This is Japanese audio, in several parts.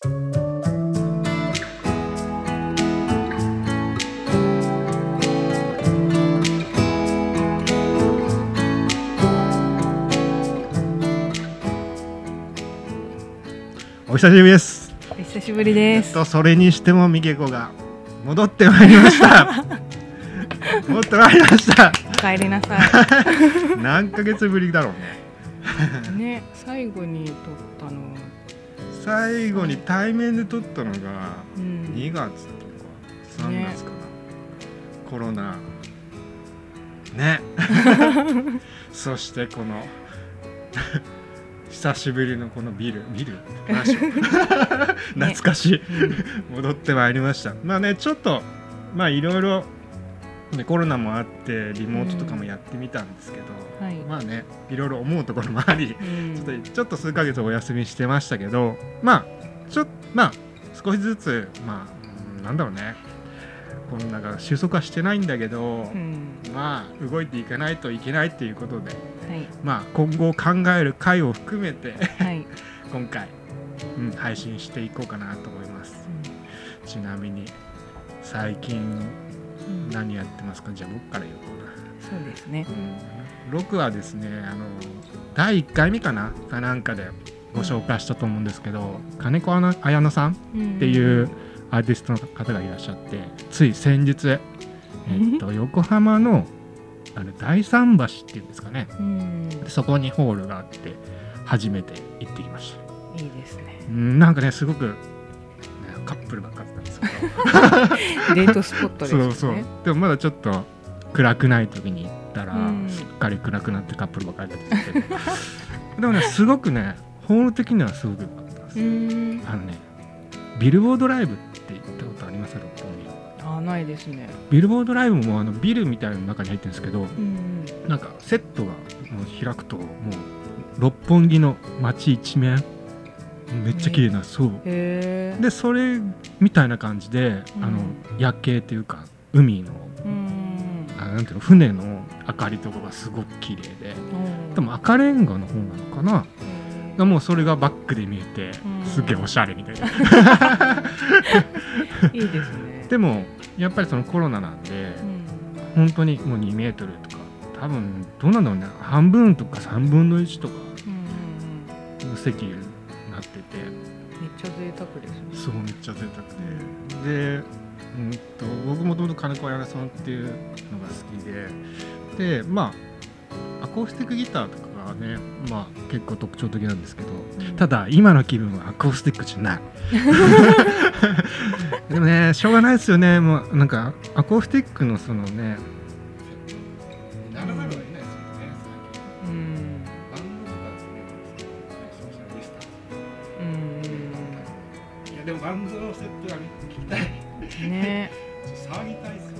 お久しぶりです。お久しぶりです。とそれにしてもミケコが戻ってまいりました。戻ってまいりました。お帰りなさ 何ヶ月ぶりだろうね。い。ね、最後に撮ったの。最後に対面で撮ったのがうん。2月とか3月かな。コロナ。ね。そしてこの久しぶりのこのビルビル？懐かしい。うん戻ってまいりましたまあねちょっとまあいろいろねコロナもあってリモートとかもやってみたんですけど、はいまあねいろいろ思うところもありうんちょっとちょっと数ヶ月お休みしてましたけどまあちょまあ少しずつまあうんなんだろうねこんなが収束はしてないんだけど、うん。まあ動いていかないといけないっていうことではい。まあ今後考える回を含めてはい。今回、うん、配信していこうかなと思います。ちなみに最近うん何やってますか？じゃあ僕から言おうかそうですね。な、うん、僕はですねあの第1回目かな？かなんかでご紹介したと思うんですけど金子綾乃さんっっていうアーティストの方がいらっしゃってつい先日、えっと、横浜のあの第三橋っていうんですかね。うん。そこにホールがあって初めて行ってきました。いいですね。うんなんかねすごく、ね、カップルばっかだったんですけど デートスポットですね。そうそう。でもまだちょっと暗くない時に行ったら、かり暗くなってカップルばっかりだったんですけどでもねすごくねホール的にはすごく良かったです、うん。あのねビルボードライブって行ったことあります？六本木あ、ないですね。ビルボードライブもあのビルみたいなの中に入ってるんですけどうん。なんかセットがもう開くともう六本木の街一面めっちゃ綺麗な、そう。でそれみたいな感じで、うんあの夜景っていうか海のうん。あなんていうの船の明かりとかがすごく綺麗で。うん。でも赤レンガの方なのかな。もうそれがバックで見えてうん。すげえおしゃれみたいな。いいですね。でもやっぱりそのコロナなんでうん。本当にもう2メートルとか多分どうなんだろうね。半分とか3分の1とか。の席になってて。めっちゃ贅沢ですね。そうめっちゃ贅沢で。で、うん、と僕もともと金子彩さんっていうのが好きででまあアコースティックギターとかがね、まあ、結構特徴的なんですけどうん。ただ今の気分はアコースティックじゃない。でもねしょうがないですよね。もうなんかアコースティックのそのねならざるを得ないですよねうん。バンドとかですねソーシャルディスタンうん。スいやでもバンドのセットが聞きたい。ね。騒ぎたいです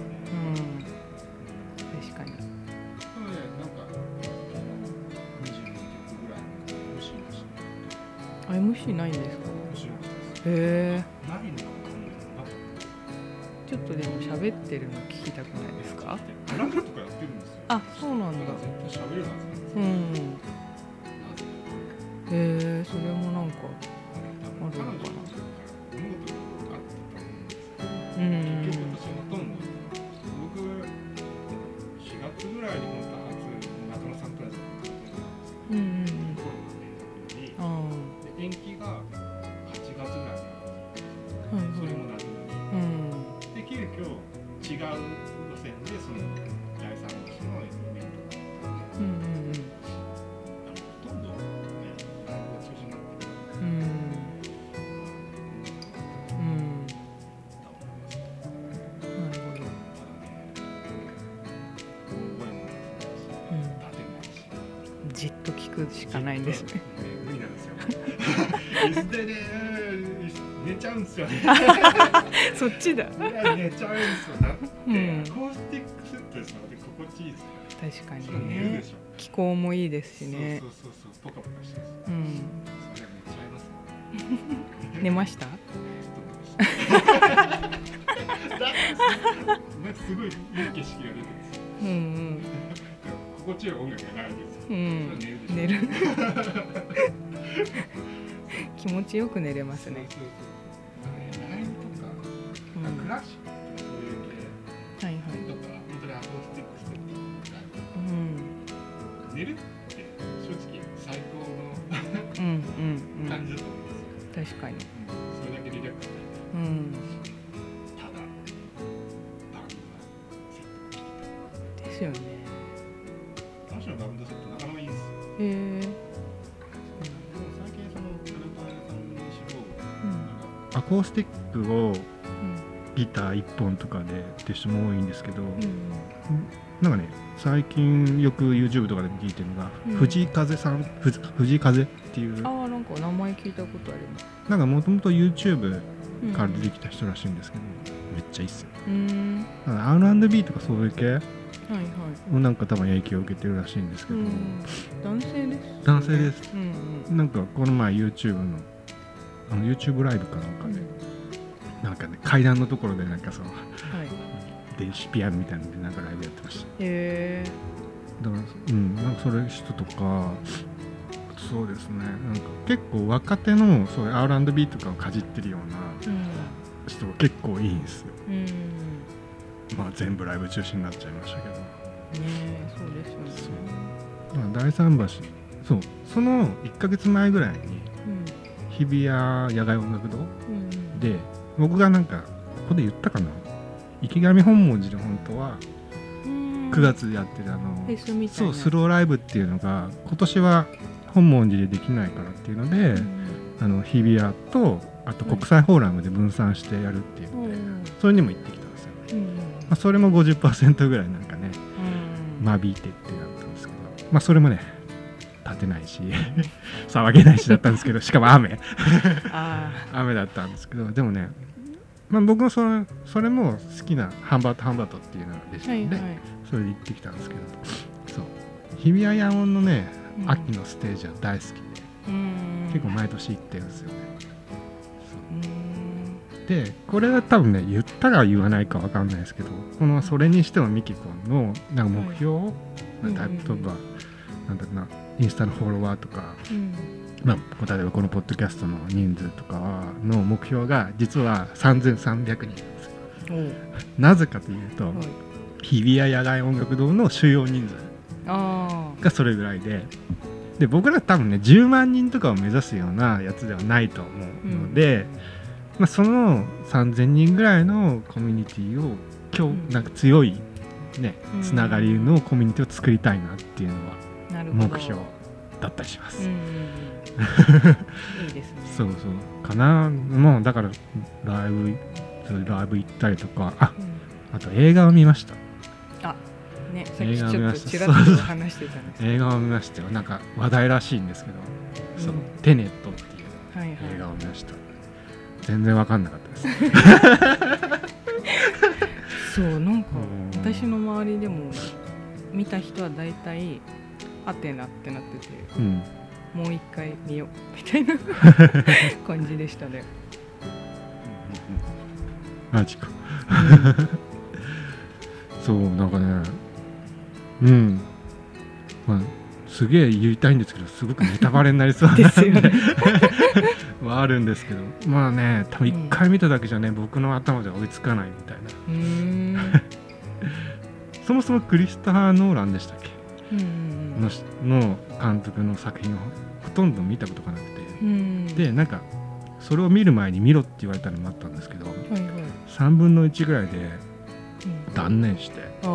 MC ないんですか？へえ。ないのかちょっとでも喋ってるの聞きたくないですか？なラジオとかやってるんですよ。あ、そうなんだ。うん。うんですよね そっちだ。寝ちゃうんですよだって、コースティックセットですので心地いいです確かにね。気候もいいですしねそ。うそうそうそうポカポカしてるんですようん。それは寝ちゃいますよね寝ました？すごいいい景色が出てる。うんうん。心地よい音楽がないですよ。うん。寝る 気持ちよく寝れますね。そうそうそう。うん、クラシックという系いはい。とか、本当にアコースティックステップうん。寝るって正直最高うん。うん。うん。感じだと思うん。ですよ。確かに。それだけリラックスうん。ただ、バンドはセットですよね。た。彼女のバンドセットなかなかいいですよ。へえ。でも最近そのクルーさん。にしろ、うん。アコースティックをギター1本とかでって人も多いんですけど、うんなんかね最近よく YouTube とかで聞いてるのが、うん藤井風さん？ふ藤井風？っていうああなんか名前聞いたことあります。なんかもともと YouTube うんから出てきた人らしいんですけど、めっちゃいいっすようん。R&B とかそういう系？はいはい。もなんか多分影響を受けてるらしいんですけど、うん。男性です。男性です。うんうん。なんかこの前 YouTube のあの YouTube ライブかなんかで、なんかね階段のところでなんかそのはい。電子ピアノみたいなのでなんかライブやってましたへえ。だからうんなんかそれ人とかそうですねなんか結構若手のそういう R&B とかをかじってるようなうん。人が結構いいんですようん。ねまあ全部ライブ中止になっちゃいましたけどえそうですよね。まあ大桟橋そうその1ヶ月前ぐらいに日比谷野外音楽堂。で僕がなんかここで言ったかな。池上本門寺で本当はうん。9月でやってるあの。そうスローライブっていうのが今年は本門寺でできないからっていうので、うん。あの日比谷とあと国際フォーラムで分散してやるっていうそれにも行ってきたんですよね、うん。まあ、それも50%ぐらいなんかねうん。間引いてってなったんですけどまあそれもね立てないし 騒げないしだったんですけどしかも雨。あ雨だったんですけどでもねまあ僕もそれそれも好きなハンバートハンバートっていうのでしあ。たので、はいはい。それで行ってきたんですけどそう日比谷野音のねうん秋のステージは大好きで、うん。結構毎年行ってるんですよねうん。でこれは多分ね言ったか言わないか分かんないですけどこのそれにしてもミキコンのなんか目標、うん例えば、なんだろうなインスタのフォロワーとか、うん。まあ、例えばこのポッドキャストの人数とかの目標が実は3300人なんですよおうなぜかというと、はい。日比谷野外音楽堂の収容人数あがそれぐらいでで僕ら多分ね10万人とかを目指すようなやつではないと思うので、まあ、その3000人ぐらいのコミュニティをなんか強いねうんつながりのコミュニティを作りたいなっていうのは。目標だったりします。うんうんうん。いいですね。そうそう。かな。もうだからライブライブ行ったりとか。あうん。あと映画を見ました。ね、さっき映ちょっと画見ました。ちらっと話してたんです。映画を見ましたよ。なんか話題らしいんですけど、そううん。テネットっていうはいはい。映画を見ました。全然わかんなかったです。そうなんかうん。私の周りでも見た人は大体ハテナってなってて。うんもう一回見ようみたいな 感じでしたね。マジか。そうなんかね。うん。まあすげえ言いたいんですけどすごくネタバレになりそうですよね。はあるんですけど。まあね多分一回見ただけじゃね、僕の頭じゃ追いつかないみたいな。そもそもクリスター・ノーランでしたっけ？うんうん。のしの監督の作品をほとんど見たことがなくて、うん。でなんかそれを見る前に見ろって言われたのもあったんですけどはいはい。3分の1ぐらいでうん断念してああ、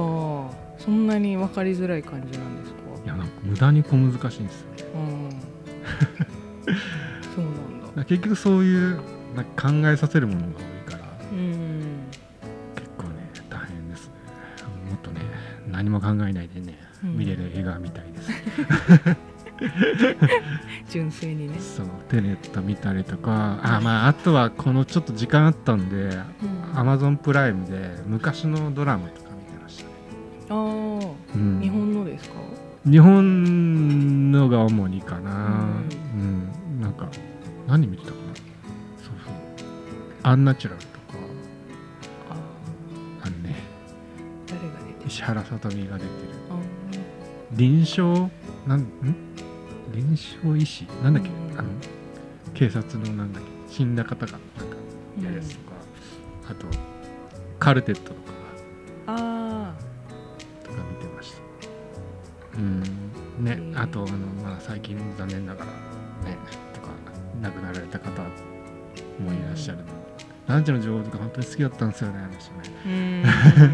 そんなに分かりづらい感じなんですか？いやなんか無駄に小難しいんですよねうん。そうなんだ。結局そういうなんか考えさせるものが多いからうん。結構ね大変ですねもっとね何も考えないでね、うん見れる映画みたいです 純粋にね。そうテネット見たりとか。あまああとはこのちょっと時間あったんでうん。アマゾンプライムで昔のドラマとか見てましたね、ああ、うん、日本のですか？日本のが主にかな。うん、なんか何見てたかな？そうそう。アンナチュラルとか。ああのね。あ、誰が出てる？石原さとみが出てる。あ臨床なんん？臨床医師なんだっけ、うん。あの警察のなんだっけ？死んだ方がなんかやるやつとか、あとカルテットとかあとか見てました。うん。ね、あとあの、まあ、最近残念ながらねとか亡くなられた方もいらっしゃるので、ランチの女王とか本当に好きだったんですよねあの人ね。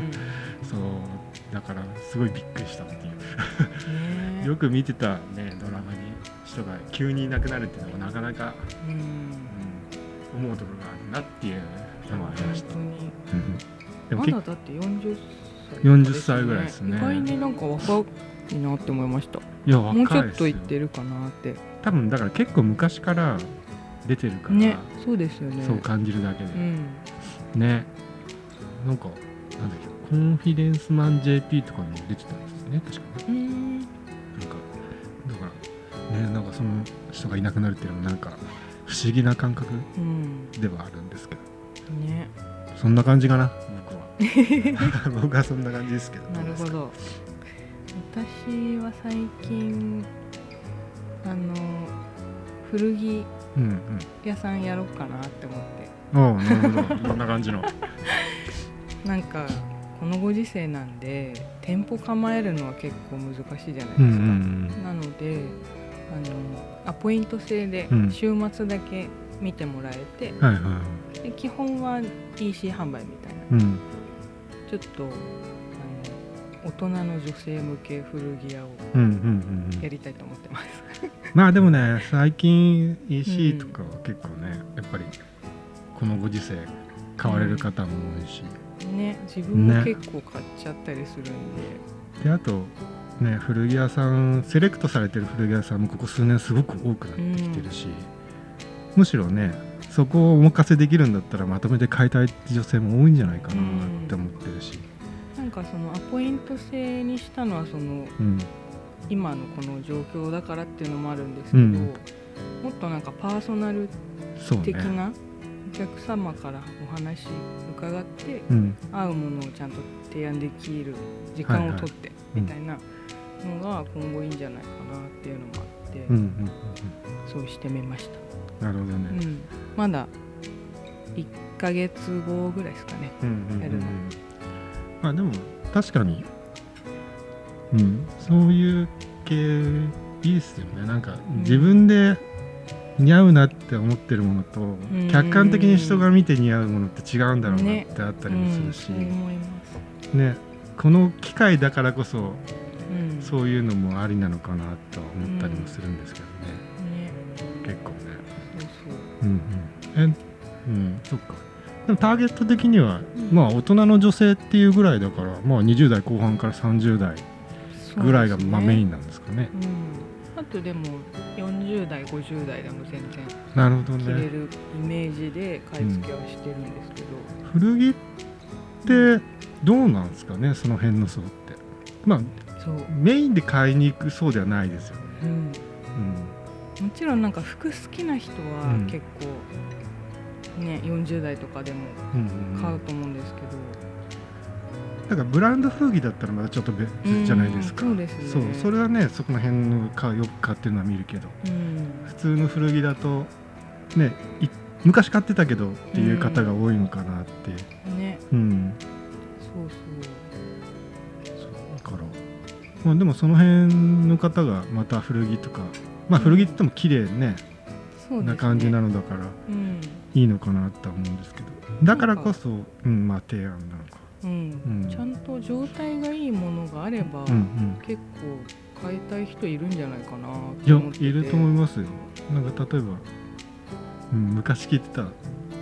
そう。だからすごいびっくりしたっていう。ね。よく見てたね人が急にいなくなるっていうのもなかなか、うん。うん、思うところがあるなっていうのもありました、本当まだだって40歳、40歳ぐらいですね。意外になんか若いなって思いました。いや若いもうちょっといってるかなって。多分だから結構昔から出てるから、ねそうですよね。そう感じるだけで、うん。ね。なんかなんだっけコンフィデンスマン JP とかにも出てたんですよね確かねその人がいなくなるっていうのもなんか不思議な感覚うん。ではあるんですけど。ね。そんな感じかな？僕は。僕はそんな感じですけど。なるほど。ど私は最近あの古着屋さんやろうかなって思って。おうなるほど。どんな感じの？なんかこのご時世なんで店舗構えるのは結構難しいじゃないですか、うんうん。なのであのアポイント制でうん。週末だけ見てもらえて、うんはいはい。で基本は EC 販売みたいな。うん。ちょっとあの大人の女性向け古着屋をうんうんうんうん。やりたいと思ってます。まあでもね最近 EC とかは結構ね、やっぱりこのご時世買われる方も多いし、ね自分もね結構買っちゃったりするんで、であとね古着屋さんセレクトされてる古着屋さんもここ数年すごく多くなってきてるし、むしろねそこをお任せできるんだったらまとめて買いたいって女性も多いんじゃないかなって思ってるし、なんかそのアポイント制にしたのはそのうん。今のこの状況だからっていうのもあるんですけど、うん。もっとなんかパーソナル的なお客様からお話伺ってうん。合うものをちゃんと提案できる時間を取ってうんみたいなのが今後いいんじゃないかなっていうのもあって、うんうんうんそうしてみました。うんなるほどね、うん、まだ1ヶ月後ぐらいですかね。うんうんうんやるの。まあでも確かに、うん、そういう系いいっすよね。なんかん。自分で似合うなって思ってるものと、ん。客観的に人が見て似合うものって違うんだろうなっねてあったうん、りもするし、そう思います。ねこの機会だからこそうん、そういうのもありなのかなとは思ったりもするんですけどね、ね、結構ね。そうそう。うんうん。え？うん。そっか。でもターゲット的には、うん。まあ大人の女性っていうぐらいだからまあ20代後半から30代ぐらいがまあメインなんですかね。うん、あとでも40代50代でも全然なるほどね。着れるイメージで買い付けはしてるんですけど、古着ってどうなんですかね？その辺の層って。まあそう、メインで買いに行くそうではないですよね。うん、うんもちろんなんか服好きな人はうん。結構ね40代とかでもうんうんうん。買うと思うんですけど、だからブランド古着だったらまたちょっと別じゃないですか。うんそうですね。そう。それはねそこの辺のかよく買ってるのは見るけどうん。普通の古着だとねい昔買ってたけどっていう方が多いのかなって。ね。うん、まあでもその辺の方がまた古着とかまあ古着って言っても綺麗ね、そうですね。な感じなのだからうん。いいのかなとは思うんですけど。だからこそうんまあ提案なのか。うん。うん。ちゃんと状態がいいものがあれば、結構買いたい人いるんじゃないかなっいやて思ってて。いると思いますよ。なんか例えば、うん、昔着てた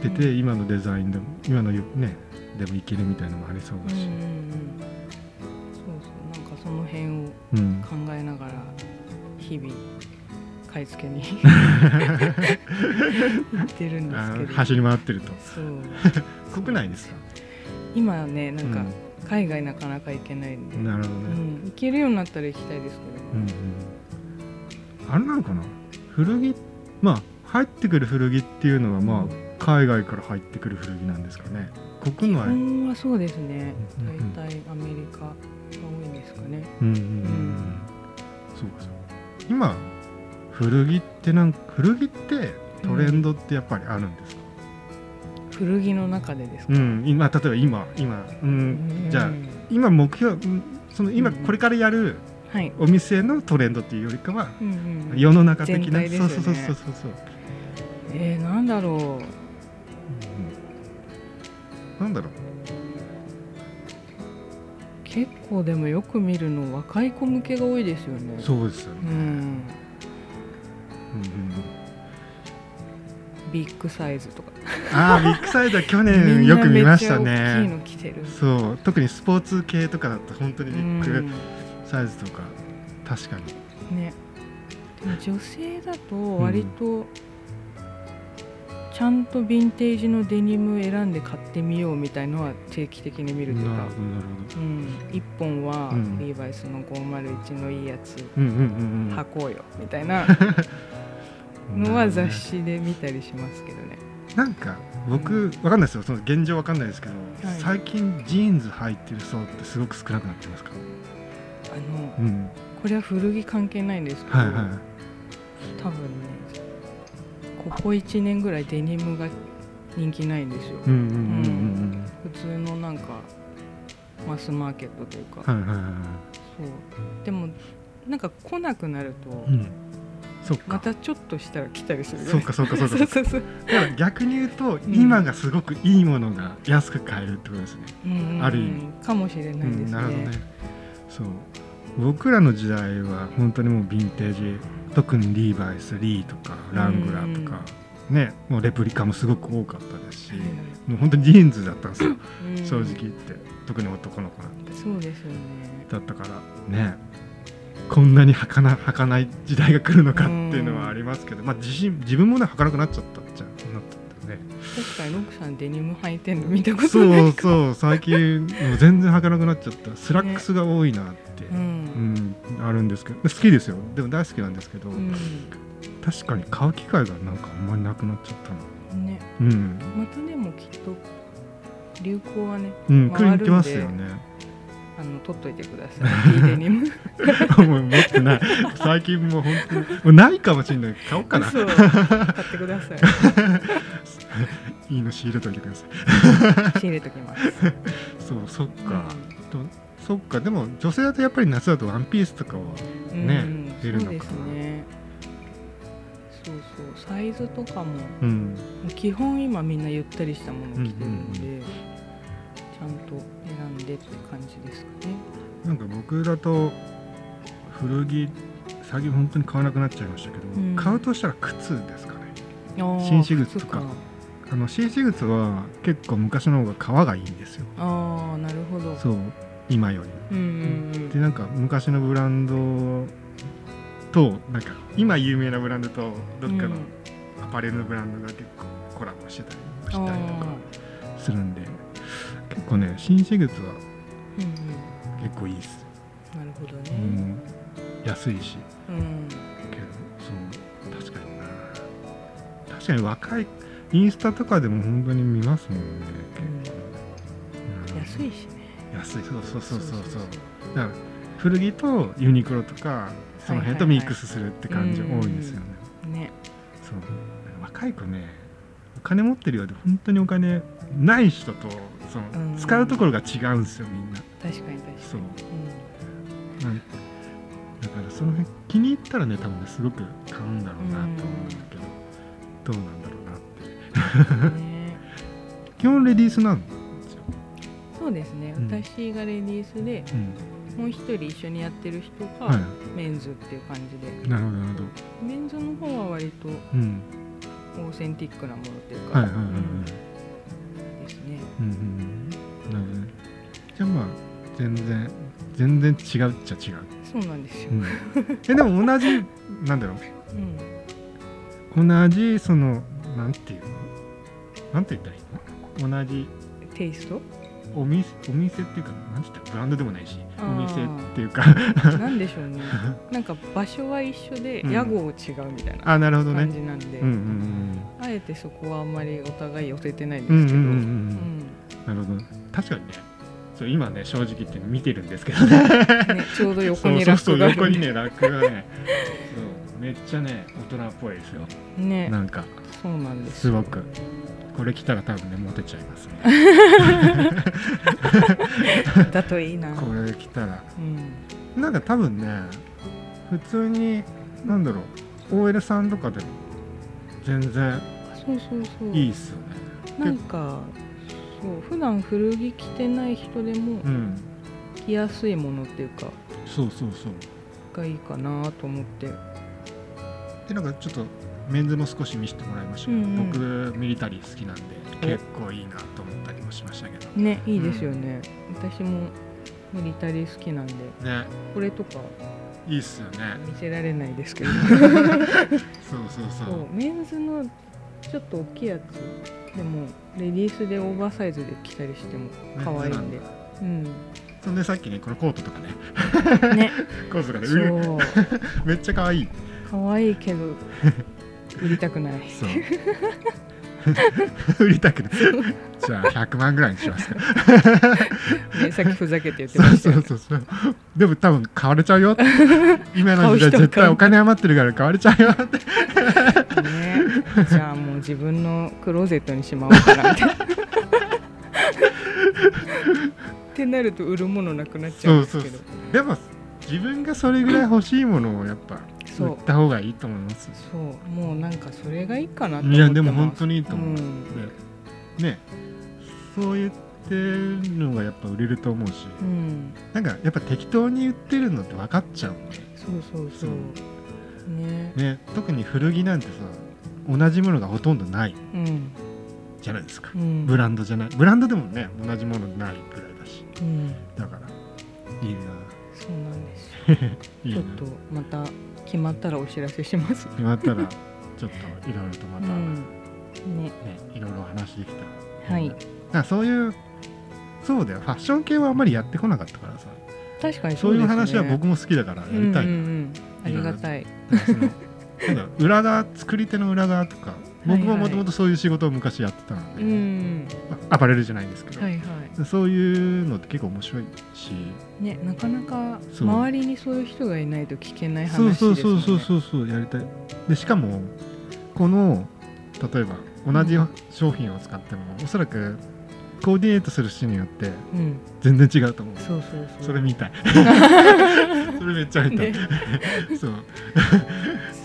てて、うん。今のデザインでも今のよねでもいけるみたいなのもありそうだし、うんその辺をうん考えながら日々買い付けに行ってるんですけど。あ走り回ってると。そう。国内ですか？今ねなんかうん。海外なかなか行けないんで、なるほどね、うん、行けるようになったら行きたいですけど、うんうん。あれなのかな？古着まあ入ってくる古着っていうのはまあ海外から入ってくる古着なんですかね。国内。基本はそうですね。うんうんうん。大体アメリカ。が多いんですかね。うんうんうんうん。そうかそうか。今古着ってなんか古着ってトレンドってやっぱりあるんですか、古着の中でですか、うん、今例えば今今、うん、じゃあ今目標うん。その今うん。これからやるはい、お店のトレンドっていうよりかは、うんうん世の中的な、ね。そうそうそうそうそう、えー、なんだろう。うん。なんだろう結構でもよく見るの若い子向けが多いですよね。そうですよね、うん。うんうんビッグサイズとか。ああビッグサイズは去み年 よく見ましたね。そう。特にスポーツ系とかだと本当にビッグうん。サイズとか。確かに。ね。でも女性だと割とちゃんとヴィンテージのデニム選んで買ってみようみたいのは定期的に見るとか。なるほどなるほうん、1本はうん。リーバイスの501のいいやつ。履こうよ。みたいな。のは雑誌で見たりしますけどね。なんか僕わかんないですよ。その現状わかんないですけど、はい。最近ジーンズ履いてる層ってすごく少なくなってますか？あのうん。これは古着関係ないんですけど、はいはい。多分ねここ1年ぐらいデニムが人気ないんですよ、普通のなんかマスマーケットというか、でもなんか来なくなると、うん。そっか。またちょっとしたら来たりするそうかそうかそうかそうそう逆に言うと、ん今がすごくいいものが安く買えるってことですね。うんうん。ある意味。かもしれないですね,、うん、なるほどね。そう僕らの時代は本当にもうヴィンテージ特にリーバイスリーとかラングラーとか、ねもうレプリカもすごく多かったですし、もう本当にジーンズだったんですよ、うん。正直言って。特に男の子なんて。そうですよね。だったからねこんなに履かな履かない時代が来るのかっていうのはありますけど、まあ自信自分もね履かなくなっちゃったっちゃなっね。確かにロクさんデニム履いてんの見たことそないうそう最近もう全然履かなくなっちゃった。スラックスが多いなって、ううんんあるんですけど好きですよでも大好きなんですけど、うん。確かに買う機会がなんかあんまりなくなっちゃったの。ね。うん。またでもきっと流行はねうん回るんで。ますよねあの取っといてください。デニムも。う持ってない。最近もう本当にもうないかもしれない。買おうかな。買ってください。いいの仕入れといてください。仕入れときます。そうそっか、とそっか。でも女性だとやっぱり夏だとワンピースとかはうんねうん出るのかな。そうですね。そうそう。サイズとかもうん。基本今みんなゆったりしたもの着てるんで、うんうん。ちゃんと選んでって感じですかね。なんか僕だと古着最近本当に買わなくなっちゃいましたけど、うん。買うとしたら靴ですかね。紳士靴とか。靴あの紳士靴は結構昔の方が革がいいんですよ。ああなるほど。そう今よりうんうんでなんか昔のブランドとなんか今有名なブランドとどっかのアパレルのブランドが結構コラボしてたりうんしたりとかあするんで結構ね紳士靴は結構いいです、なるほどね。うん、安いし。うん。けどそう確かにな。確かに若いインスタとかでも本当に見ますもんね結構、うん安いしね。安い。そうそうそうそうそう。だから古着とユニクロとかその辺とミックスするって感じ多いですよね、ね。そう。若い子ねお金持ってるようで本当にお金ない人とその、うん。使うところが違うんですよみんな。確かに確かに。そう。なんだからその辺気に入ったらね多分ねすごく買うんだろうなと思うんだけど、どうなんだろうなって。基本レディースなんですよ、そうですね、うん。私がレディースでうん。もう一人一緒にやってる人はがメンズっていう感じで、いなるほどなるほど。メンズの方は割とうん。オーセンティックなものっていうか、はいはいはいはいね。うんうんうん。なるほどね。じゃあまあ全然全然違うっちゃ違う、そうなんですよ、うん、えでも同じ なんだろう。うん。同じそのなんていうの？なんて言ったらいいの？同じテイスト？お店お店っていうかなんて言ったらブランドでもないしお店っていうか。なんでしょうね。なんか場所は一緒でうん。屋号違うみたいなあなるほどね。感じなんで、うんうんあえてそこはあんまりお互い寄せてないんうんうんですけど、うんうんうんうんなるほど。確かにね。そう今ね正直言って見てるんですけどね。ね、ちょうど横に そうそうそうラックがあるんで横にねラックがね。そうめっちゃね大人っぽいですよ。ね。なんかそうなんですすごく。これ着たら多分ねモテちゃいますね。だといいな。これ着たら。うん。なんか多分ね普通になんだろう OL さんとかでも全然そうそうそう。いいっすよね。なんかそう普段古着着てない人でもうん。着やすいものっていうかそうそうそう。がいいかなと思ってでなんかちょっとメンズも少し見せてもらいました。けど、うんうん。僕ミリタリー好きなんで結構いいなと思ったりもしましたけど。ねいいですよね、私もミリタリー好きなんで。ね。これとか。いいっすよね。見せられないですけど。そうそうそう。メンズのちょっと大きいやつでもレディースでオーバーサイズで着たりしても可愛いんで。うん。そんでさっきねこのコートとかね。ね。コートとかね。めっちゃ可愛い可愛いけど 売りたくない。売りたくない。じゃあ100万ぐらいにしますか。ねさっきふざけて言ってましたよね。そうそうそうでも多分買われちゃうよ。今の時代絶対お金余ってるから買われちゃうよって。ね。じゃあもう自分のクローゼットにしまおうかなってなると売るものなくなっちゃうんですけど。でも自分がそれぐらい欲しいものをやっぱそう。売った方がいいと思います。そうもうなんかそれがいいかなって思ってます。いやでも本当にいいと思う、んねねそう言ってるのがやっぱ売れると思うし。うん、なんかやっぱ適当に売ってるのって分かっちゃうんで。そうそうそう。ね。ね特に古着なんてさ同じものがほとんどないうん。じゃないですか。うん。ブランドじゃない。ブランドでもね同じものないぐらいだし。うん。だからいいな。そうなんです ちょっとまた決まったらお知らせします。決まったらちょっといろいろとまた、うん。ね。ねいろいろお話できたらはい。だからそういうそうだよ。ファッション系はあんまりやってこなかったからさ。確かにそそうねいう話は僕も好きだからやりたい、うんうんうん、ありがたい。裏側作り手の裏側とか僕ももともとそういう仕事を昔やってたので、うん。アパレルじゃないんですけど、はいはそういうのって結構面白いし、いねなかなか周りにそういう人がいないと聞けないそう話ですもんね。そうそうそうそうそうやりたい。でしかもこの例えば同じ商品を使っても、おそらくコーディネートする人によってうん。全然違うと思う。そうそうそう。それ見たい。それめっちゃ見たい、ね。そう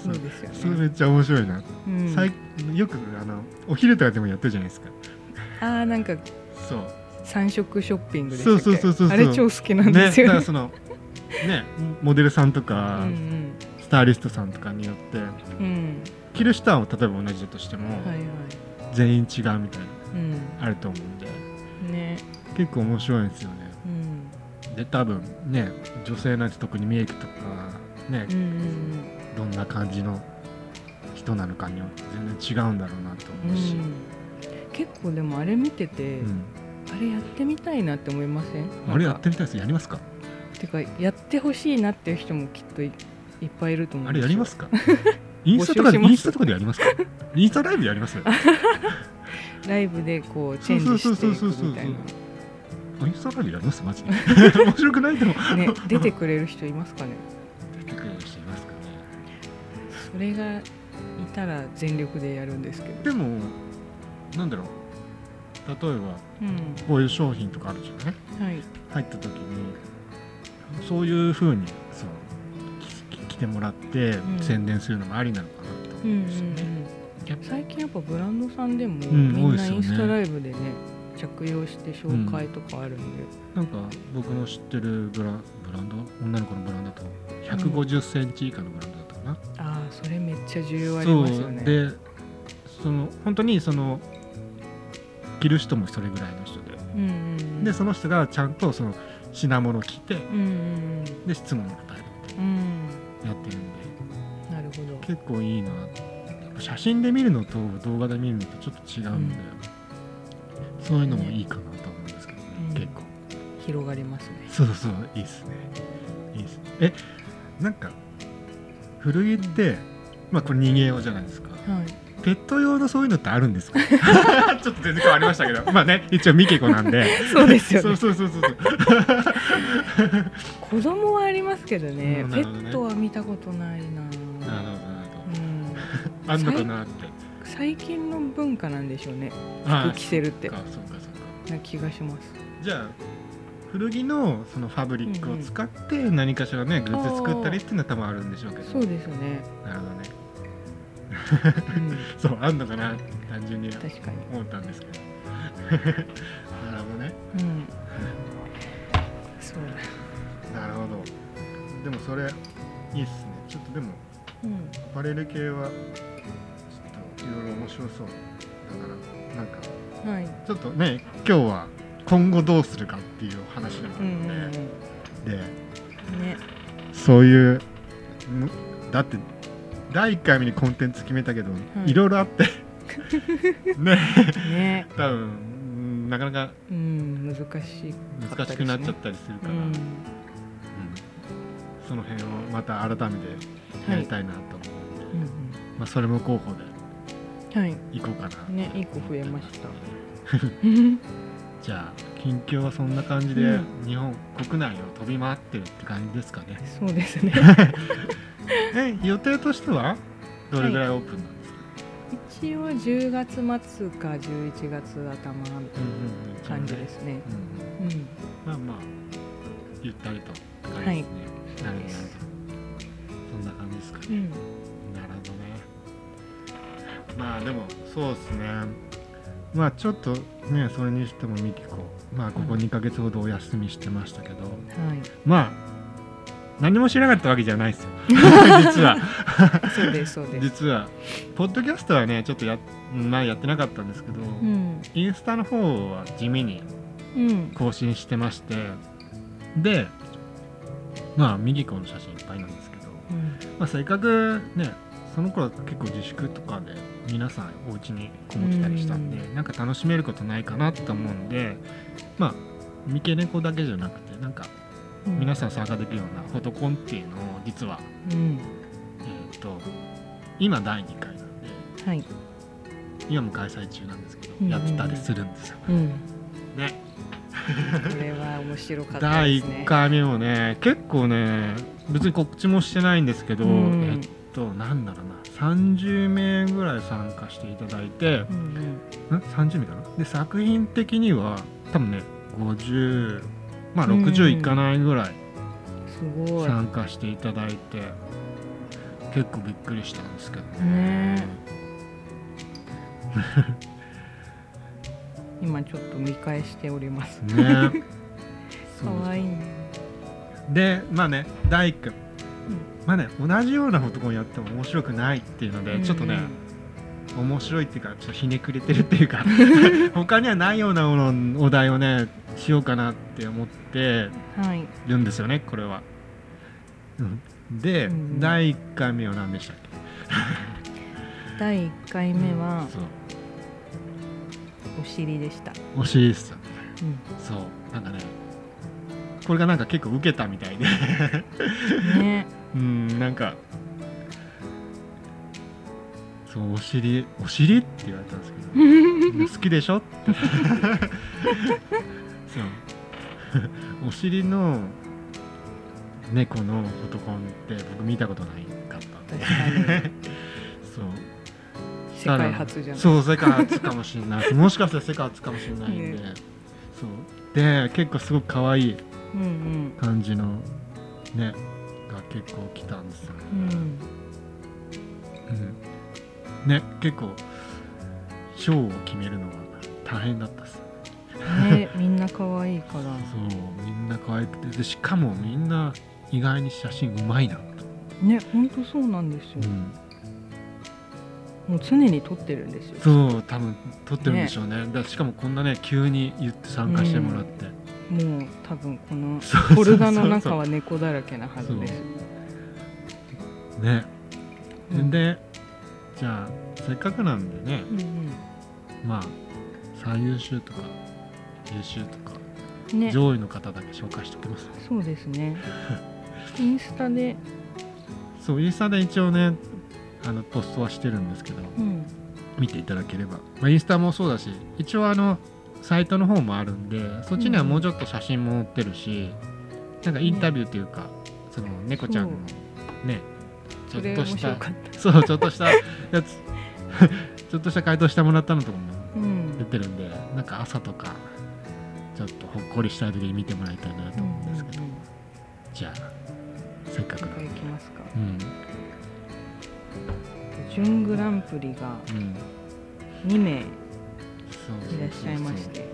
それめっちゃ面白いな、うん。最よくあのお昼とかでもやってるじゃないですか。あーなんかそう。三色ショッピングでそうそうそうそうそう。あれ超好きなんねですよね。だからそのねモデルさんとか、うんスタイリストさんとかによってうん。うん着る人は例えば同じだとしても、はいはい。全員違うみたいなうん。あると思うんでね。結構面白いんですよね。うん。で多分ね女性なんて特にメイクとかねうんうん。どんな感じの人なのかによって全然違うんだろうなとうん思うし、うん。結構でもあれ見てて、うん。あれやってみたいなって思いません？あれやってみたいですやりますか？てかやってほしいなっていう人もきっといいっぱいいると思うあれやりますか？インスタとかでインスタとかでやりますか？インスタライブやります ライブでこうチェンジしていくみたいインスタライブやります？マジで。面白くない？でも。なね出てくれる人いますかね？出てくれる人いますかね？それがいたら全力でやるんですけど。でもなんだろう。例えばうん。こういう商品とかあるじゃない？はい。入った時にそういう風にそうき着てもらってうん。宣伝するのもありなのかなと思うんうんうんですよね。うん最近やっぱブランドさんでも、んみんなインスタライブでね着用して紹介とかあるんで、なんか僕の知ってるブラブランド？女の子のブランドだと150センチ以下のブランドな。ああそれめっちゃ重要ありますよね。でその本当にその着る人もそれぐらいの人で、うんうんうん。でその人がちゃんとその品物を着てうんうんで質問に答えるみたいうんうんなやってるんで。なるほど。結構いいな写真で見るのと動画で見るのとちょっと違うんで、そういうのもいいかなと思うんですけどね、うん。結構。広がりますね。そうそういいっすね。いいっす。えなんか古着って、まあこれ人間用じゃないですか。はい。ペット用のそういうのってあるんですか？ちょっと全然変わりましたけど。まあね一応ミケコなんで。そうですよね。そうそうそうそう。子供はありますけどね、どね。ットは見たことないな。なるほどなるうん。ほどあんのかなって。最近の文化なんでしょうね。あ服着せるって。そっかそっかそっか。な気がします。じゃあ古着のそのファブリックを使って何かしらねグッズ作ったりっていうのは多分あるんでしょうけど。そうですね、なるほどね。うん、そうあんのかな？って単純に思ったんですけど。なるほどね。うん。そう。だなるほど。でもそれいいっすね。ちょっとでもうん。アパレル系はちょっといろいろ面白そう。だからなんかはい。ちょっとね今日は今後どうするかっていう話でもあるうんうんので、でうんね。そういうむだって第1回目にコンテンツ決めたけど、はいいろいろあって。ね。ね。多分うんなかなかうん難しい。難しくなっちゃったりするから、うん。うん。その辺をまた改めてやりたいなと思うので、うんまあ、それも候補でうんはい。行こうかな。ね一個増えました じゃあ近況はそんな感じで、うん。日本国内を飛び回ってるって感じですかね。そうですね。え予定としてはどれぐらいオープンなんですか、一応10月末か11月頭みたいな感じですね。うんうんうん。まあまあゆったりと感じですね、はい。なるほどそんな感じですかね、うん。なるほどね。まあでもそうですねまあちょっとねそれにしてもミキコまあここうん。2ヶ月ほどお休みしてましたけど、はい。まあ何もしなかったわけじゃないですよ。実は。そうですそうです。実は。ポッドキャストはねちょっとや,、まあ、やってなかったんですけど、うん。インスタの方は地味にうん。更新してましてでまあミギコの写真いっぱいなんですけど、うん。まあ、せっかくねその頃結構自粛とかで皆さんお家にこもってたりしたんで、うなんか楽しめることないかなと思うんでまあ三毛猫だけじゃなくてなんかうん。皆さん参加できるようなフォトコンっていうのを実は、うん。えー、と今第2回なんではい。今も開催中なんですけど、うん。やってたりするんですよ。うん。ね。これは面白かった第ですね。1回目もね結構ね別に告知もしてないんですけど、うん。えっとなんだろうな。30名ぐらい参加していただいて、うんうん。ん？30名かな？で作品的には多分ね50まあうん60いかないぐらい参加していただいて、結構びっくりしたんですけどね。ね。今ちょっと見返しております。ね。かわいいね。でまあね第1回、まあね同じようなフォトコンやっても面白くないっていうので、ちょっとね、面白いっていうかちょっとひねくれてるっていうか 他にはないようなお題をねしようかなって思ってうんはい。るんですよねこれは。うん。で、うん。第1回目は何でしたっけ？第1回目はお尻でした、お尻ですよ。うん。そう。なんかねこれがなんか結構受けたみたいで。ねうんなんかそうお尻お尻って言われたんですけど好きでしょ？っ てそう。お尻の猫のフォトコンって僕見たことないかったんで。そう。世界初じゃないそう世界初かもしれない。もしかしたら世界初かもしれないんで、ね。そう。で結構すごく可愛いうんうん。感じのね。が結構来たんですよね、うん。うん。ね結構賞を決めるのが大変だったっすね。みんな可愛いから。そうみんな可愛くて。でしかもみんな意外に写真うまいなと、ね本当そうなんですよ、うん、もう常に撮ってるんですよ。そう多分撮ってるんでしょうね。だしかもこんなね急に言って参加してもらって、もう多分このフォルダの中は猫だらけなはずで。すね、うん。でじゃあせっかくなんでねうんまあ最優秀とか優秀とかうんね。上位の方だけ紹介しておきます、そうですね。インスタで。そうインスタで一応ねあのポストはしてるんですけどうん。見ていただければ、まあ、インスタもそうだし一応あのサイトの方もあるんでそっちにはもうちょっと写真も載ってるし、なんかインタビューというか、その猫ちゃんのねちょっとしたそうちょっとしたやつ ちょっとした回答してもらったのとかもうん。出てるんでなんか朝とかちょっとほっこりしたい時に見てもらいたいなと思うんですけど、うんうんじゃあせっかくうんなんで。いきますか。うん。準グランプリがうん。2名いそうらっしゃいまして。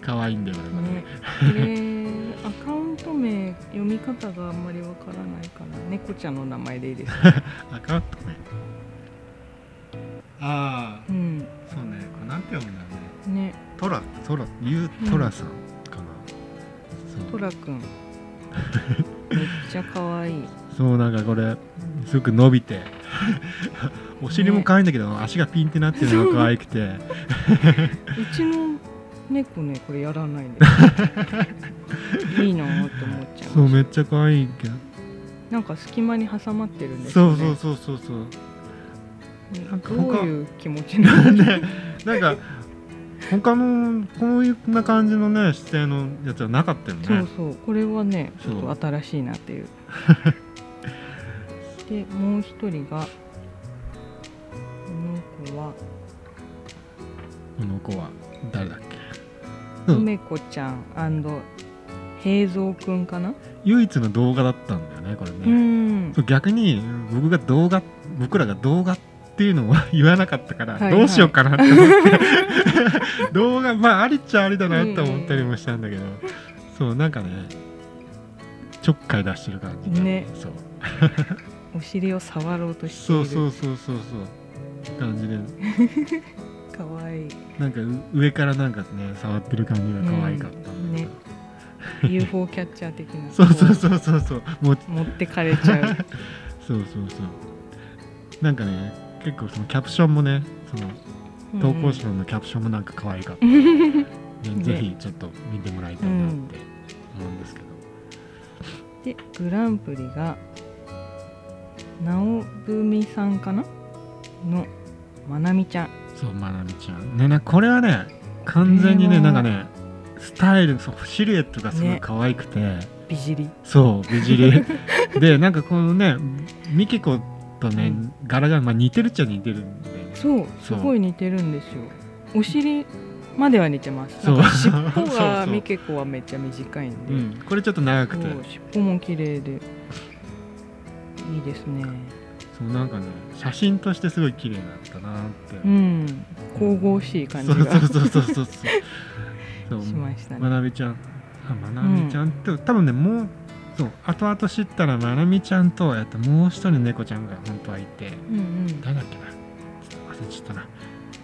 可愛いんだよねね。でアカウント名読み方があんまりわからないから猫ちゃんの名前でいいです。か アカウントねああうん。そうねこれなんて読むんだろうね。ね。トラトラユートラさんかな、そう。トラくん。めっちゃ可愛いそうなんかこれすごく伸びて。お尻も可愛いんだけど、足がピンってなってるのが可愛くて。うちの猫ねこれやらないん いいなって思っちゃいましそうめっちゃ可愛いけど、たなんか隙間に挟まってるんですよね。そうそうそうそうそう。なんかど他ういう気持ちなんだねなんか他のこういうな感じのね姿勢のやつはなかったよね。そうそう。これはねちょっと新しいなっていう でもう一人がこの子はこの子は誰だっけ？うん。梅子ちゃん平蔵くんかな？唯一の動画だったんだよねこれね、うん。そう逆に僕が動画僕らが動画っていうのを 言わなかったから、はいはい。どうしようかなって思って。動画まあありっちゃありだなって思ったりもしたんだけど、そうなんかねちょっかい出してる感じで、ね。そうお尻を触ろうとしていそうるそうそうそうそう。感じで。かわいい。なんかう上からなんかね触ってる感じが可愛かったんだけど、うんね。UFO キャッチャー的な。そうそうこそうそうそう。もう。う持ってかれちゃう。そうそうそう。なんかね結構そのキャプションもねその投稿者のキャプションもなんか可愛かった、う んね。ぜひちょっと見てもらいたいなって思うんですけど、でグランプリが直文さんかなのまなみちゃん。そうまなみちゃん。ねなこれはね完全にねなんかねスタイルそうシルエットがすごい可愛くて、美尻そう美尻 でなんかこのねミキコとね、うん。柄がまあ似てるっちゃ似てるんだよね。そうすごい似てるんですよ。お尻までは似てます。そう。尻尾がミケコはめっちゃ短いんで。うん、これちょっと長くて。尻尾も綺麗でいいですね。そうなんかね写真としてすごい綺麗だったなって、うん。神々しい感じそうが。そうそうそうそうそう。そう。しましたまねなみちゃん。あまなみちゃんって、多分ねもうそう後々知ったらまなみちゃんとえっともう一人猫ちゃんが本当はいて。うんうん。誰だっけな。ちょっと忘れちゃったな。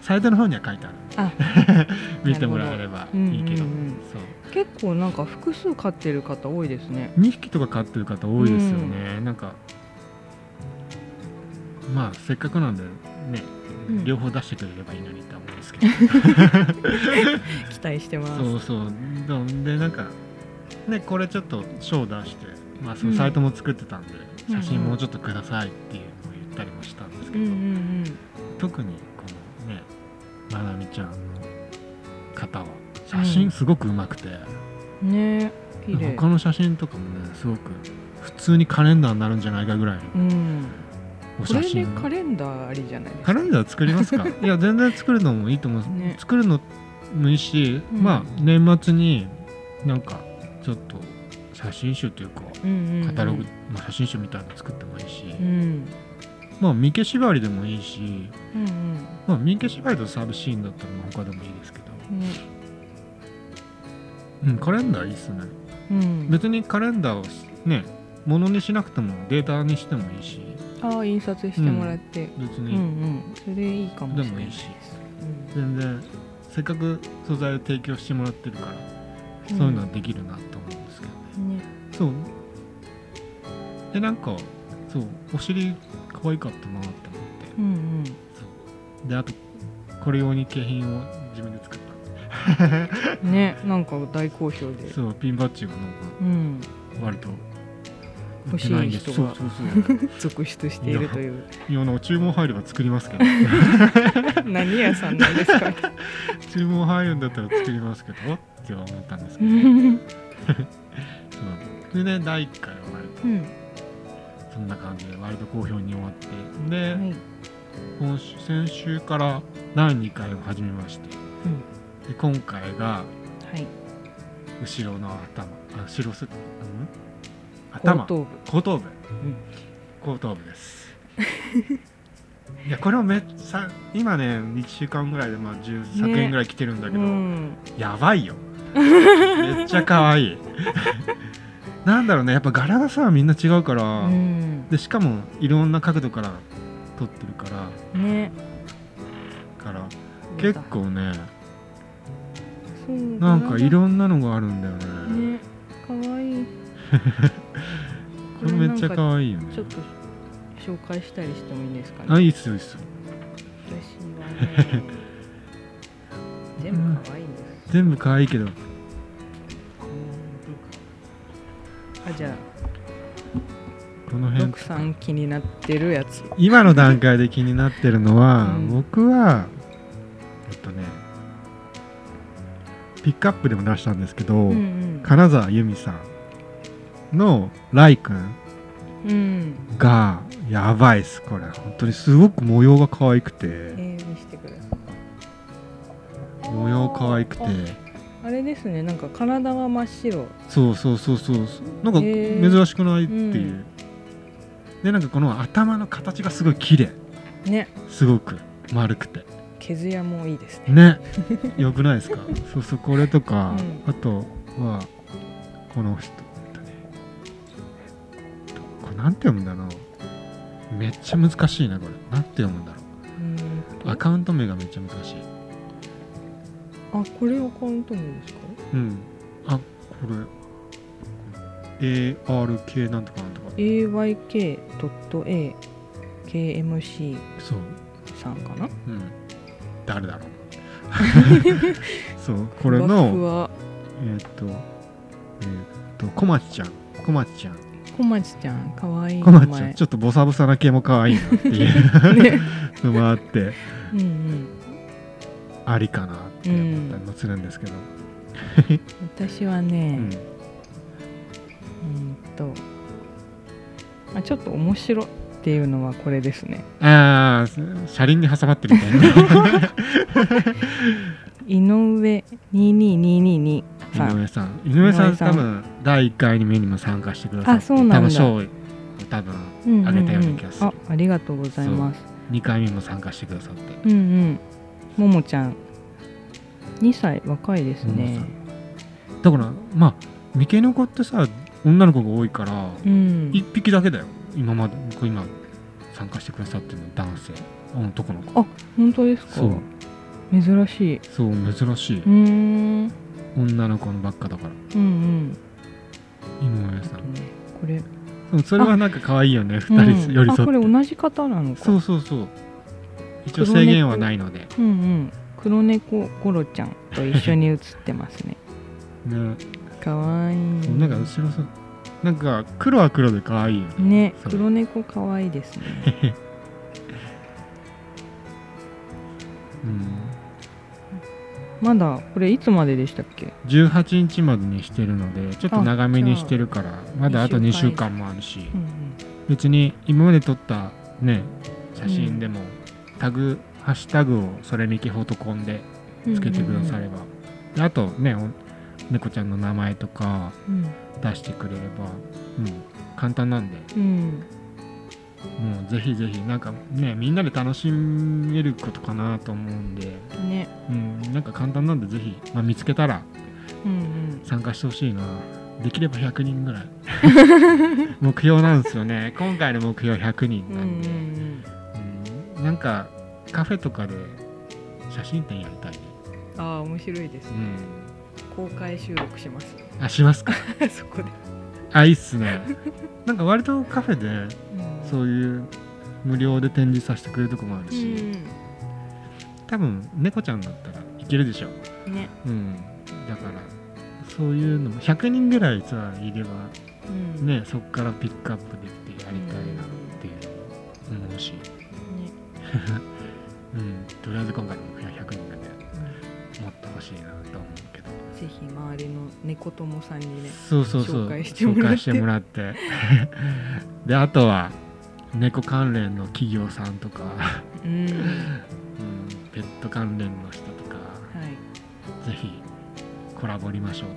サイトの方には書いてあるあ。見てもらえればいいけど、うんうんうん。そう。結構なんか複数飼ってる方多いですね。2匹とか飼ってる方多いですよね、なんかまあせっかくなんでね、うん。両方出してくれればいいのにって思うんですけど。期待してます。そうそう。でなんかねこれちょっと賞出してまあそのうん。サイトも作ってたんで、うん写真もうちょっとくださいっていうのを言ったりもしたんですけど、うんうん特にこのねまなみちゃんの方は写真すごくうまくて、うんね綺麗。他の写真とかもねすごく普通にカレンダーになるんじゃないかぐらいのうん。おこれでカレンダーありじゃないですか？カレンダー作りますか？いや全然作るのもいいと思う、ね。作るのもいいし、うん。まあ年末になんかちょっと写真集というかうんうんうん。カタログ、まあ、写真集みたいなの作ってもいいし、うん。まあ三毛縛りでもいいし、うんまあ、三毛縛りとサブシーンだったらまあ他でもいいですけど、うんカレンダーいいっすね。うん。別にカレンダーをねものにしなくてもデータにしてもいいしああ印刷してもらって。うん。う別に。んそれいいかもしれない。でもいいし。うん。全然せっかく素材を提供してもらってるから、うん。そういうのはできるなと思うんですけどね。そう。でなんかそうお尻可愛かったなって思って、うんそうであとこれ用に景品を自分で作った。ねなんか大好評で。そうピンバッジがなんかうん。割と欲しい人が続出しているという。いやなんか注文入れば作りますけど何屋さんなんですか。注文入るんだったら作りますけど。っては思ったんですけど、で第1回は割とそんな感じで割と好評に終わって。で、はい今週先週から第2回を始めまして。うん。で今回がはい。後ろの頭。あ後ろす、うん、頭。後頭部。後頭部。うん。後頭部です。いやこれをめっさ今ね1週間ぐらいでまあ10作品ぐらい来てるんだけど、うん。やばいよ。めっちゃ可愛い。なんだろうねやっぱ柄がさみんな違うから、うん。でしかもいろんな角度から撮ってるから。ね。から結構ねなんかいろんなのがあるんだよね。ね。かわいいこれめっちゃ可愛いよね。ちょっと紹介したりしてもいいですかね。あいいっすよいいっすよ。私はね。全部可愛いんです全部可愛いけど。あじゃあこの辺。六さん気になってるやつ。今の段階で気になってるのは、うん。僕はえっとねピックアップでも出したんですけど、うんうん。金沢由美さんのライくんうんがやばいっすこれ。本当にすごく模様が可愛くて。えー、見してください模様可愛くて。あれですね。なんか体は真っ白。そうそうそうそう。なんか珍しくないっていう、うん。でなんかこの頭の形がすごい綺麗。ね。すごく丸くて。毛艶もいいですね。ね。よくないですか？そうそうこれとか、うん。あとはこの人なんて読むんだろう。めっちゃ難しいなこれ。なんて読むんだろう。アカウント名がめっちゃ難しい。あこれアカウント名ですか？うん。あこれ。ARK なんとかなんとか。Ayk.akmc そう。さんかな？うん。誰だろう。そうこれのわえーっとえーっと小町ちゃん。小町ちゃん小町ちゃんかわいい小町ちゃんちょっとボサボサな系も可愛いなっていうね。のもあって。うんうん。ありかなって思ったりもするんですけど、私はうね、ん。うん、と、まあ、ちょっと面白っていうのはこれですね。ああ車輪に挟まってるみたいな。井上22222さん井上さん。井上さん。井上さん多分第1回目にも参加してくださってあそうなんだ。多分賞を多分うんうんうん。あげたような気がする。あありがとうございます。2回目も参加してくださって。うんうん。ももちゃん2歳若いですね。だからまあ三毛猫ってさ女の子が多いからうん。1匹だけだよ。今まで僕今参加してくださってるの男性。男の子。あ本当ですか？そう。珍しい。そう珍しい。女の子のばっかだから。うんうん井上さん。これ。それはなんか可愛いよねうん。2人寄り添って、あこれ同じ方なのか。そうそうそう。一応制限はないので。うんうん。黒猫ゴロちゃんと一緒に写ってますね。ね。かわい。いなんか後ろさなんか黒は黒で可愛いよね。ね黒猫かわいいですね まだこれいつまででしたっけ？18日までにしてるのでちょっと長めにしてるからまだあと2二週間もあるし。うん別に今まで撮ったね写真でもタグ、ハッシュタグをそれみきフォトコンでうんつけてくだされば、であとねお猫ちゃんの名前とかうん。出してくれれば、うん、簡単なんで。うんもうぜひぜひなんかねみんなで楽しめることかなと思うんで、ね。うん、なんか簡単なんでぜひ、まあ、見つけたらうん参加してほしいな。できれば100人ぐらい。目標なんですよね。今回の目標100人うんうんなん。で、うんなんかカフェとかで写真展やりたいね、ああ面白いですね。うん、公開収録します。あしますか？そこで。あいいっすね。なんか割とカフェでうんそういう無料で展示させてくれるとこもあるし、多分猫ちゃんだったらいけるでしょう。んね。うん。だからそういうのも100人ぐらいさいればうん。ねそっからピックアップできてやりたいなっていうのも思うし、ね。うん、とりあえず今回の目標は100人なんでもっと欲しいなと思うけど。ぜひ周りの猫友さんにねそうそうそう。紹介してもらって。紹介してもらって。であとは猫関連の企業さんとか、うん。うん、ペット関連の人とか。はい。ぜひコラボりましょう。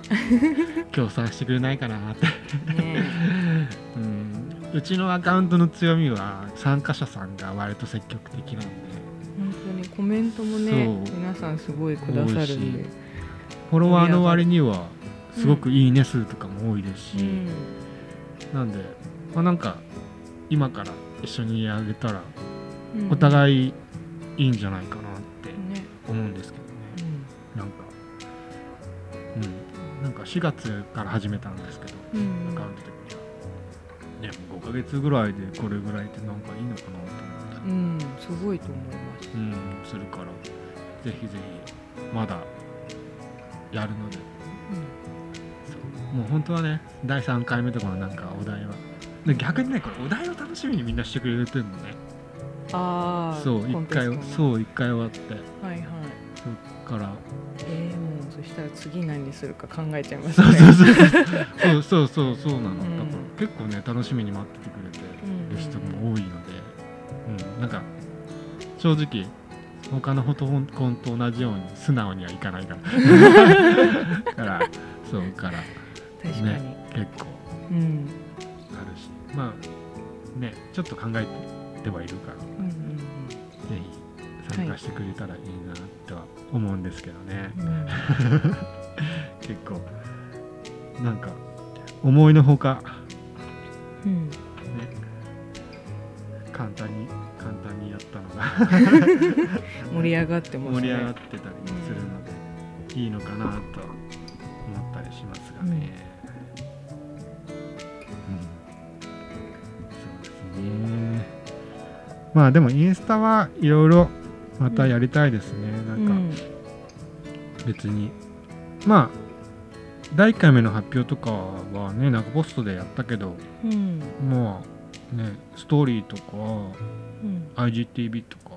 協賛してくれないかなって、ね うん、うちのアカウントの強みは参加者さんが割と積極的なんで。本当にコメントもね皆さんすごいくださるんで。フォロワーの割にはすごくいいね数とかも多いですし、うん。なんで、まあ、なんか今から一緒にやれたらうん。お互いいいんじゃないかなってね。思うんですけどね、うん。なんかうん。なんか4月から始めたんですけど、うん。アカウント的には。ねもう5ヶ月ぐらいでこれぐらいってなんかいいのかなと思ったり、うん。すごいと思います。うん、するからぜひぜひまだやるので。そう。もう本当はね第3回目とかのなんかお題はで逆にねこれお題を楽しみにみんなしてくれてるのね。ああそう一回うそう一回終わって。はいはい。そっから。えー、もうそしたら次何するか考えちゃいますそうねそうそう。そう そうそうそうなの、うん。だから結構ね楽しみに待っててくれてる人も多いので、うんなんか正直他のフォトコンと同じように素直にはいかないから。からそうから。ね結構。うんまあねちょっと考えてはいるからうんぜひ参加してくれたらいいなとは思うんですけどね、うん。う ん結構なんか思いのほかうん。ね簡単に簡単にやったのが。盛り上がってますね。盛り上がってたりするので、いいのかなと思ったりしますがね、まあでもインスタはいろいろまたやりたいですね、なんか別に。まあ第1回目の発表とかはねなんかポストでやったけどうん。まあねストーリーとかうん。IGTV とか、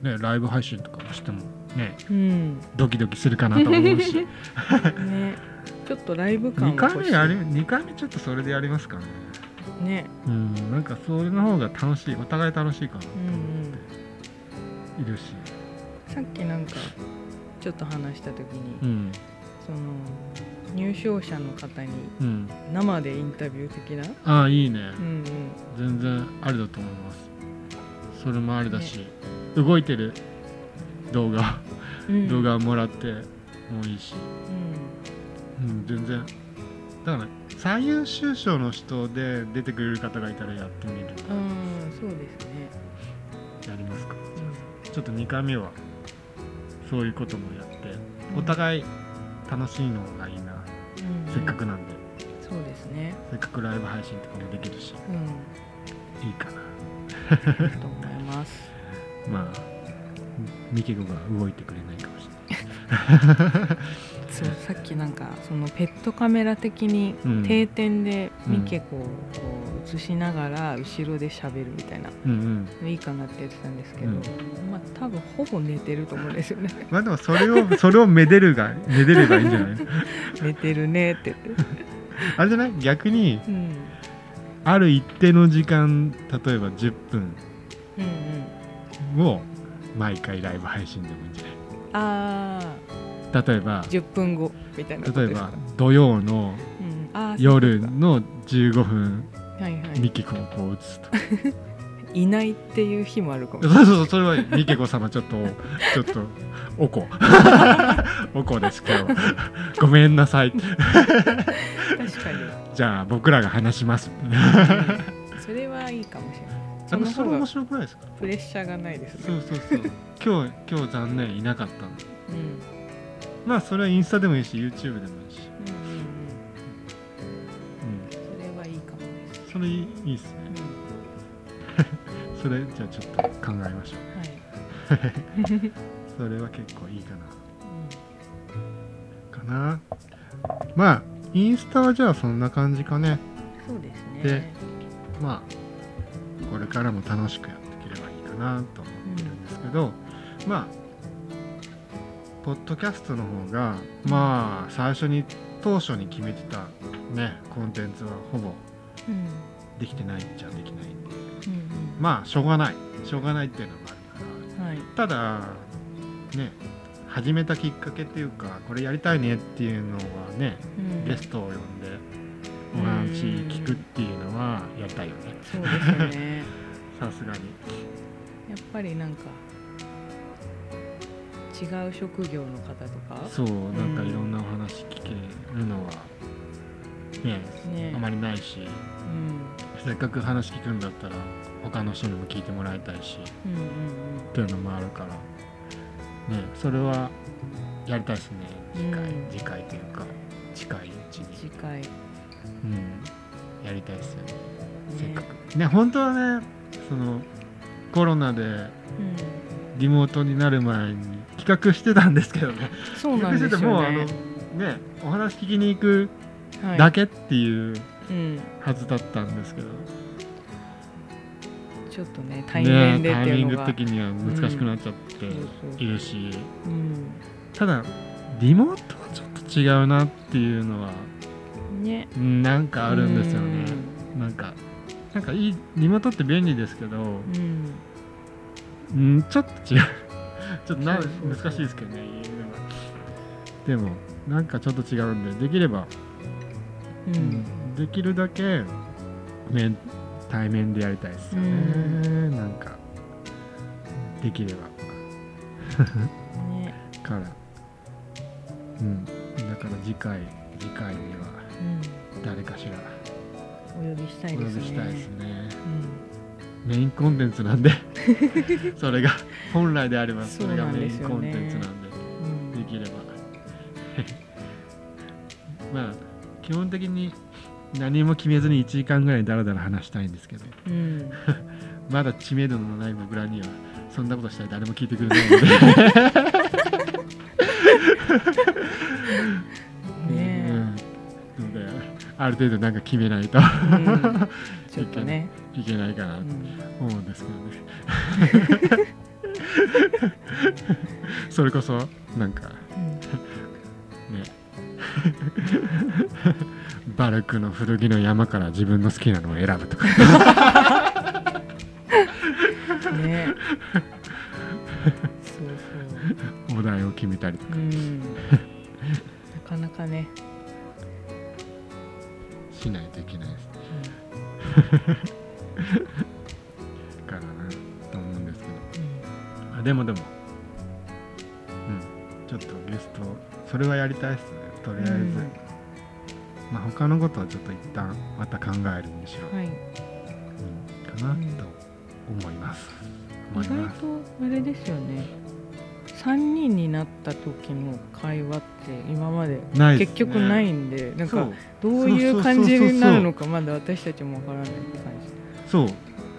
ね、ライブ配信とかもしてもねうん。ドキドキするかなと思うし。ね。ちょっとライブ感2回目やり2回目ちょっとそれでやりますかねね。うんなんかそれの方が楽しいお互い楽しいかなとうん思っているし。うんさっきなんかちょっと話した時に、うん。その入賞者の方にうん。生でインタビュー的な？ああいいね、うん全然ありだと思います。それもありだし、動いてる動画、うん。うん動画をもらってもいいし、ううん、全然だから最優秀賞の人で出てくれる方がいたらやってみるんうんそうですね、やりますか。うちょっと2回目はそういうこともやって。ん。お互い楽しいのがいいな、うん。せっかくなんで。そうですね。せっかくライブ配信とかもできるし。うん。いいかな。と思います。まあミケコが動いてくれないかもしれない そうさっきなんかそのペットカメラ的にうん。定点でうんミケコをこう映しながら後ろで喋るみたいなうんうん。いいかなって言ってたんですけど、うん。まあ多分ほぼ寝てると思うんですよね。まあでもそれをそれをめでるがめでればいいんじゃない？寝てるねって。言ってあれじゃない？逆にうん。ある一定の時間例えば10分を毎回ライブ配信でもいいんじゃない？あ例えばあ10分後みたいな例えば土曜の夜の15分はいはい。ミケコをこう映すと いないっていう日もあるかも。しそうそうそうそれはミケコ様ちょっと ちょっとおこ。おこです今日ごめんなさい。確かに。じゃあ僕らが話します。それはいいかもしれない。あのそれ面白くないですか？プレッシャーがないですね。そうそうそう。今日今日残念いなかったの。うんまあそれはインスタでもいいし YouTube でもいいし、うんそれはいいかもです、それいいいいっすね。うん、それじゃあちょっと考えましょう。はい、それは結構いいかな。かな。まあインスタはじゃあそんな感じかね。そうですね。でまあこれからも楽しくやっていければいいかなと思ってるんですけど、まあポッドキャストの方がまあ最初に当初に決めてたねコンテンツはほぼうん。できてないっちゃできないんでうんまあしょうがない。しょうがないっていうのがあるかうんはい。らただね始めたきっかけっていうかこれやりたいねっていうのはねうん。ゲストを呼んでお話聞くっていうのはやりたいよね。そうですよね。さすがに。やっぱりなんか違う職業の方とか？そうなんかいろんなお話聞けるのはねね。あまりないしうん。せっかく話聞くんだったら他の人にも聞いてもらいたいしうんうんっていうのもあるからねそれはやりたいですね。次回、うん。次回というか近いうちうんに、次回。ねうん、やりたいですよね。せっかく。ね本当はねそのコロナでうん。リモートになる前に企画してたんですけどね。そうなんですよもうあのねねお話聞きに行くはいだけっていううんはずだったんですけど、ちょっとねタイミングっていうのが。的には難しくなっちゃっているし、うんただリモートはちょっと違うなっていうのはね。うんなんかあるんですよね。なんかなんかいいリモートって便利ですけど、うん。うん、ちょっと違うちょっとな難しいですけどね。でもなんかちょっと違うんでできれば、うんうんできるだけ面対面でやりたいですよね、うなんかできれば。ね。から。うん。だから次回次回にはうん。誰かしら。お呼びしたいお呼ですね。びしたいですね。うん。メインコンテンツなんで それが本来であればそれがメインコンテンツなんでうんできれば。まあ基本的に何も決めずに1時間ぐらいだらだら話したいんですけど。うん。まだ知名度のない僕らにはそんなことしたら誰も聞いてくれないのある程度なんか決めないと。うん。ちょっとね。いけないかなとうん思うんですけどね。それこそなんかうん。ね。バルクの古着の山から自分の好きなのを選ぶとか。ね。そうお題を決めたりとか。そううん。なかなかねしないといけないです。ねからなと思うんですけど。あでもでも。うん。ちょっとゲストそれはやりたいですね。とりあえず、うん。まあ他のことはちょっと一旦また考えるにしろ、はい。うん、かなうんと思います、思意外とあれですよね3人になった時の会話って今まで結局ないんでなんかどういう感じになるのかまだ私たちもわからないって感じ。そう。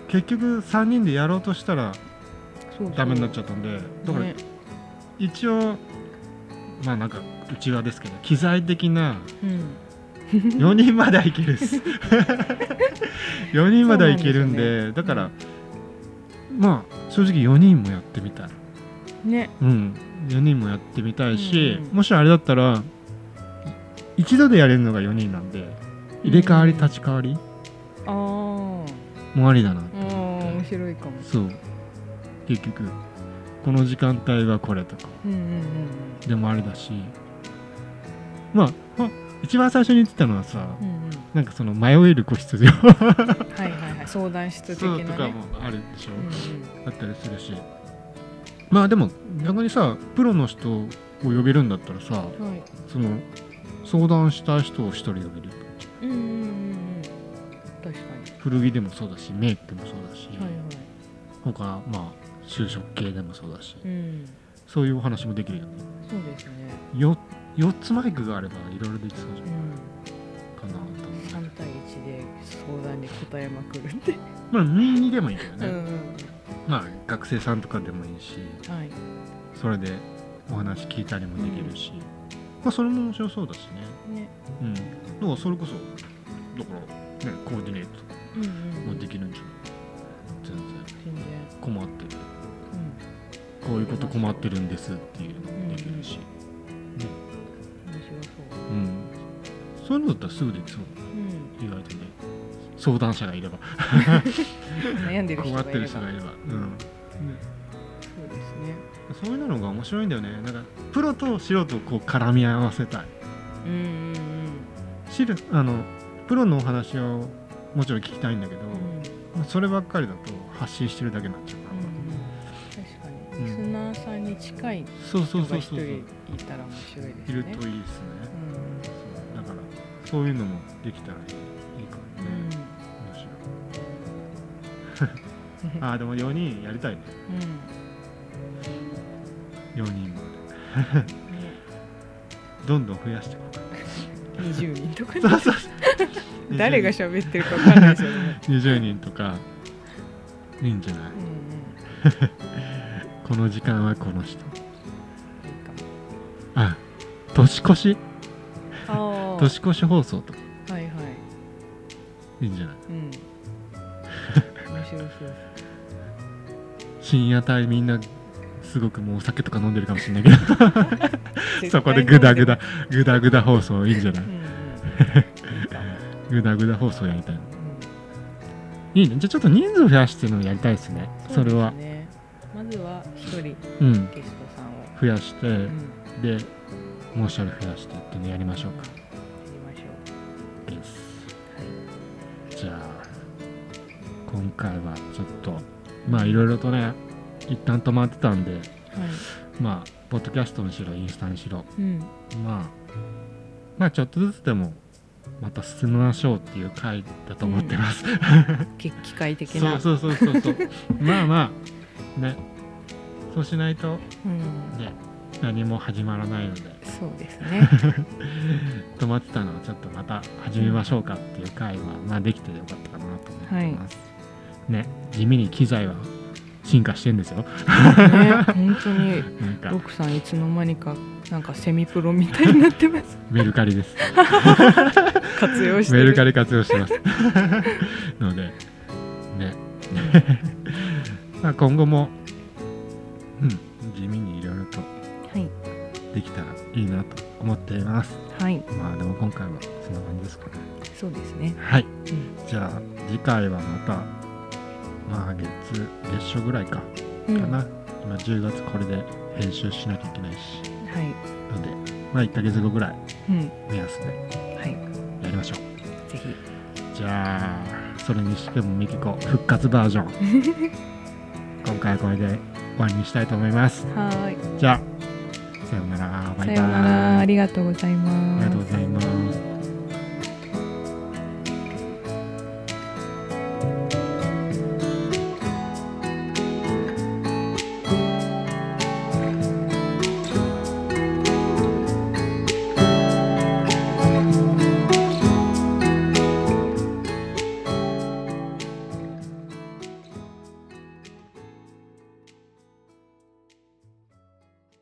結局3人でやろうとしたらダメになっちゃったんでだからね。一応まあなんかうちはですけど機材的なうん。4人まではいけるです。4人まではいけるんでね。だから、まあ正直4人もやってみたいね。うん。4人もやってみたいし、うん。うんもしあれだったら一度でやれるのが4人なんで入れ替わりうん立ち替わりあー。もありだなってあー思って。面白いかも。そう。結局この時間帯はこれとかうんうんうんでもありだし。まあまあ一番最初に言ってたのはさ、うんうん。うんなんかその迷える子必要は。いはいはい。相談室的そうなねとかもあるでしょ、うんうん。あったりするしまあでも逆にさプロの人を呼べるんだったらさはい。その相談したい人を一人呼べる。うんうんうんうん。確か古着でもそうだしメイクもそうだし、にはいはい。他まあ就職系でもそうだしうん。そういうお話もできるよね。そうですね。よ4つマイクがあればいろいろできそうじゃうん。んかなと思う。3対1で相談に答えまくるんでまあ22でもいいけどね、うんうんまあ学生さんとかでもいいしはい。それでお話聞いたりもできるし、まあそれも面白そうだしね。ね。うん。だからそれこそだからねコーディネートうんうん。もできるんじゃない？全然。全然。困ってる。うん。こういうこと困ってるんですっていうのうんできるし、面白そう。うん。そういうのだったらすぐできそう。うん。意外と。ね相談者がいれば。悩んでる人がいれば。る人がいれば、うん。ねそうですね。そういうのが面白いんだよね。なんかプロと素人をこう絡み合わせたい。うんうん知るあのプロのお話をもちろん聞きたいんだけど、うん。うんそればっかりだと発信してるだけになっちゃううん。確かうん。にリスナーさんに近いそうそう人が一人そうそうそういたら面白いですねいるといいですね、そう。だからそういうのもできたらいいあーでも4人やりたいね。4人まで。どんどん増やしていこう。かうん20人とか。ねそうそう。誰が喋ってるか分かんないですよね。20人とか。いいんじゃない？うん この時間はこの人。あ年越し？ああ年越し放送とか。はいはい。いいんじゃない？うん深夜帯みんなすごくもうお酒とか飲んでるかもしれないけど。そこでグダグダグダグダ放送いいんじゃない？うん。グダグダ放送やりたい。うんいいね。じゃあちょっと人数増やしてるのやりたいですね。それは。まずは一人うん。ゲストさんを。増やして、うん。でもう一人増やしてっていうのやりましょうか今回はちょっとまあいろいろとね一旦止まってたんではい。まあポッドキャストにしろインスタにしろうん。まあまあちょっとずつでもまた進みましょうっていう回だと思ってます、機械的そうなそうそうそうそう。まあまあね。そうしないとうん。ね何も始まらないので。そうですね。止まってたのをちょっとまた始めましょうかっていう回は、まあ、できてよかったかなと思ってます、ね地味に機材は進化してんですよ。ね本当に。ロクさんいつの間にかなんかセミプロみたいになってます。メルカリです。活用してる。メルカリ活用してます。のでね。まあ今後もうん地味にいろいろとはい。できたらいいなと思っています。はい。まあでも今回はそんな感じですかね。そうですね。はい。うん。じゃあ次回はまたまあ月月初ぐらいかうん。かな、今10月これで編集しなきゃいけないし。はい。のでまあ1ヶ月後ぐらいうん。目安ではい。やりましょう。ぜひ。じゃあそれにしてもミキコ復活バージョン。今回はこれで終わりにしたいと思います。はーい。じゃあさようなら。バイバイ。さようなら。ありがとうございます。ありがとうございます